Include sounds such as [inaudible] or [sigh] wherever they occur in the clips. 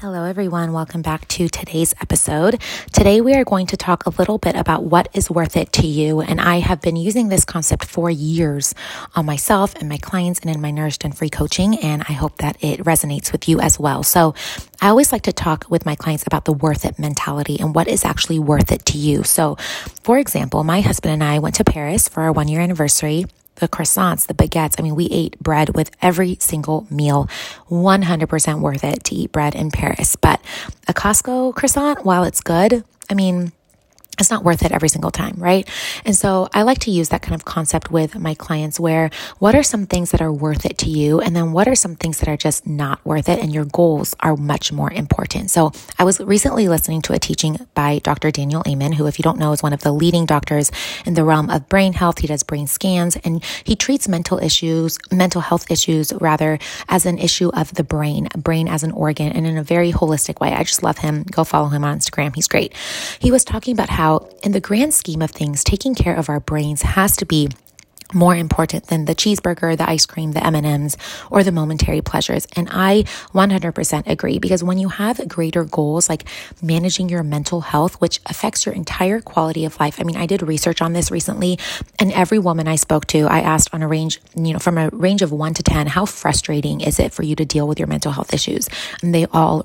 Hello, everyone. Welcome back to today's episode. Today, we are going to talk a little bit about what is worth it to you. And I have been using this concept for years on myself and my clients and in my Nourished and Free coaching. And I hope that it resonates with you as well. So, I always like to talk with my clients about the worth it mentality and what is actually worth it to you. So, for example, my husband and I went to Paris for our one year anniversary the croissants, the baguettes. I mean, we ate bread with every single meal. 100% worth it to eat bread in Paris. But a Costco croissant, while it's good, I mean, it's not worth it every single time, right? And so I like to use that kind of concept with my clients where what are some things that are worth it to you? And then what are some things that are just not worth it? And your goals are much more important. So I was recently listening to a teaching by Dr. Daniel Amen, who, if you don't know, is one of the leading doctors in the realm of brain health. He does brain scans and he treats mental issues, mental health issues rather as an issue of the brain, brain as an organ and in a very holistic way. I just love him. Go follow him on Instagram. He's great. He was talking about how how, in the grand scheme of things, taking care of our brains has to be more important than the cheeseburger, the ice cream, the M&Ms, or the momentary pleasures. And I 100% agree because when you have greater goals like managing your mental health, which affects your entire quality of life. I mean, I did research on this recently and every woman I spoke to, I asked on a range, you know, from a range of one to 10, how frustrating is it for you to deal with your mental health issues? And they all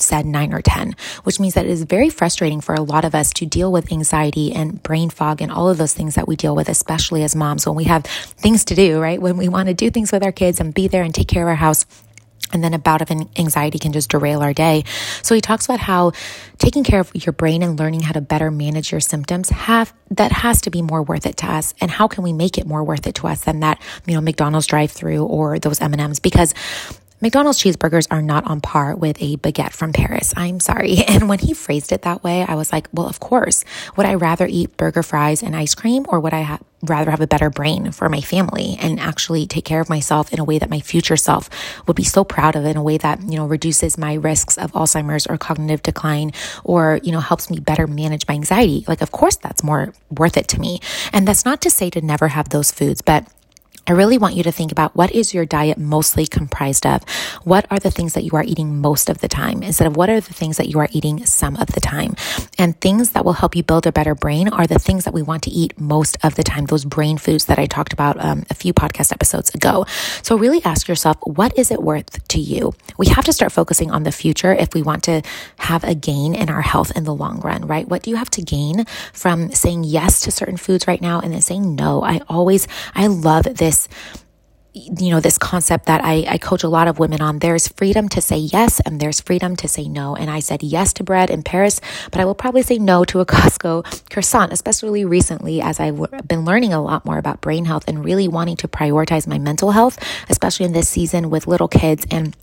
said nine or 10, which means that it is very frustrating for a lot of us to deal with anxiety and brain fog and all of those things that we deal with, especially as moms when we have things to do, right? When we want to do things with our kids and be there and take care of our house. And then a bout of anxiety can just derail our day. So he talks about how taking care of your brain and learning how to better manage your symptoms have that has to be more worth it to us. And how can we make it more worth it to us than that, you know, McDonald's drive through or those M&Ms? Because McDonald's cheeseburgers are not on par with a baguette from Paris. I'm sorry. [laughs] And when he phrased it that way, I was like, well, of course. Would I rather eat burger fries and ice cream or would I ha- rather have a better brain for my family and actually take care of myself in a way that my future self would be so proud of in a way that, you know, reduces my risks of Alzheimer's or cognitive decline or, you know, helps me better manage my anxiety? Like, of course, that's more worth it to me. And that's not to say to never have those foods, but I really want you to think about what is your diet mostly comprised of? What are the things that you are eating most of the time instead of what are the things that you are eating some of the time? And things that will help you build a better brain are the things that we want to eat most of the time, those brain foods that I talked about um, a few podcast episodes ago. So really ask yourself, what is it worth to you? We have to start focusing on the future if we want to have a gain in our health in the long run, right? What do you have to gain from saying yes to certain foods right now and then saying no? I always, I love this you know, this concept that I, I coach a lot of women on. There's freedom to say yes and there's freedom to say no. And I said yes to bread in Paris, but I will probably say no to a [laughs] Costco croissant, especially recently as I've been learning a lot more about brain health and really wanting to prioritize my mental health, especially in this season with little kids and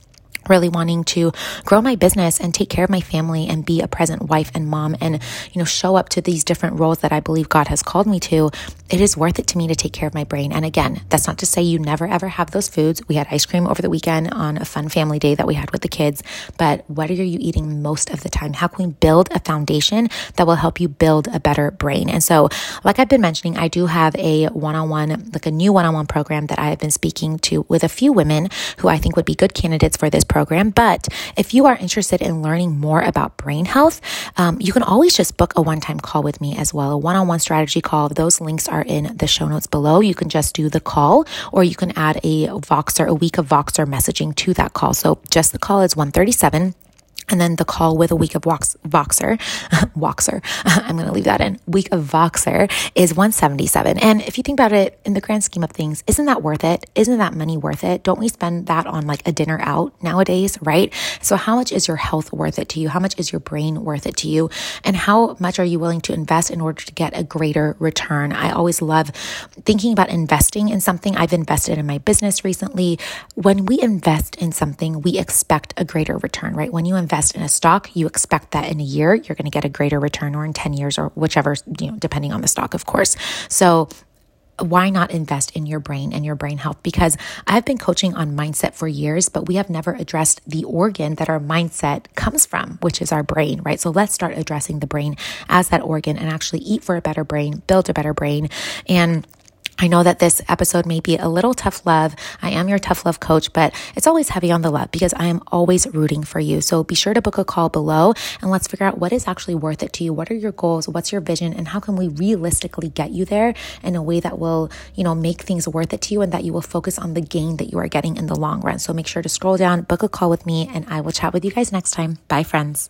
really wanting to grow my business and take care of my family and be a present wife and mom and you know show up to these different roles that I believe God has called me to it is worth it to me to take care of my brain. And again that's not to say you never ever have those foods. We had ice cream over the weekend on a fun family day that we had with the kids. But what are you eating most of the time? How can we build a foundation that will help you build a better brain? And so like I've been mentioning I do have a one-on-one like a new one-on-one program that I have been speaking to with a few women who I think would be good candidates for this program. But if you are interested in learning more about brain health, um, you can always just book a one time call with me as well, a one on one strategy call. Those links are in the show notes below. You can just do the call or you can add a Voxer, a week of Voxer messaging to that call. So just the call is 137 And then the call with a week of Voxer, [laughs] Voxer, [laughs] I'm going to leave that in. Week of Voxer is 177. And if you think about it in the grand scheme of things, isn't that worth it? Isn't that money worth it? Don't we spend that on like a dinner out nowadays, right? So how much is your health worth it to you? How much is your brain worth it to you? And how much are you willing to invest in order to get a greater return? I always love thinking about investing in something. I've invested in my business recently. When we invest in something, we expect a greater return, right? When you invest invest in a stock, you expect that in a year you're going to get a greater return or in 10 years or whichever, you know, depending on the stock, of course. So why not invest in your brain and your brain health? Because I've been coaching on mindset for years, but we have never addressed the organ that our mindset comes from, which is our brain, right? So let's start addressing the brain as that organ and actually eat for a better brain, build a better brain, and I know that this episode may be a little tough love. I am your tough love coach, but it's always heavy on the love because I am always rooting for you. So be sure to book a call below and let's figure out what is actually worth it to you. What are your goals? What's your vision? And how can we realistically get you there in a way that will, you know, make things worth it to you and that you will focus on the gain that you are getting in the long run. So make sure to scroll down, book a call with me, and I will chat with you guys next time. Bye, friends.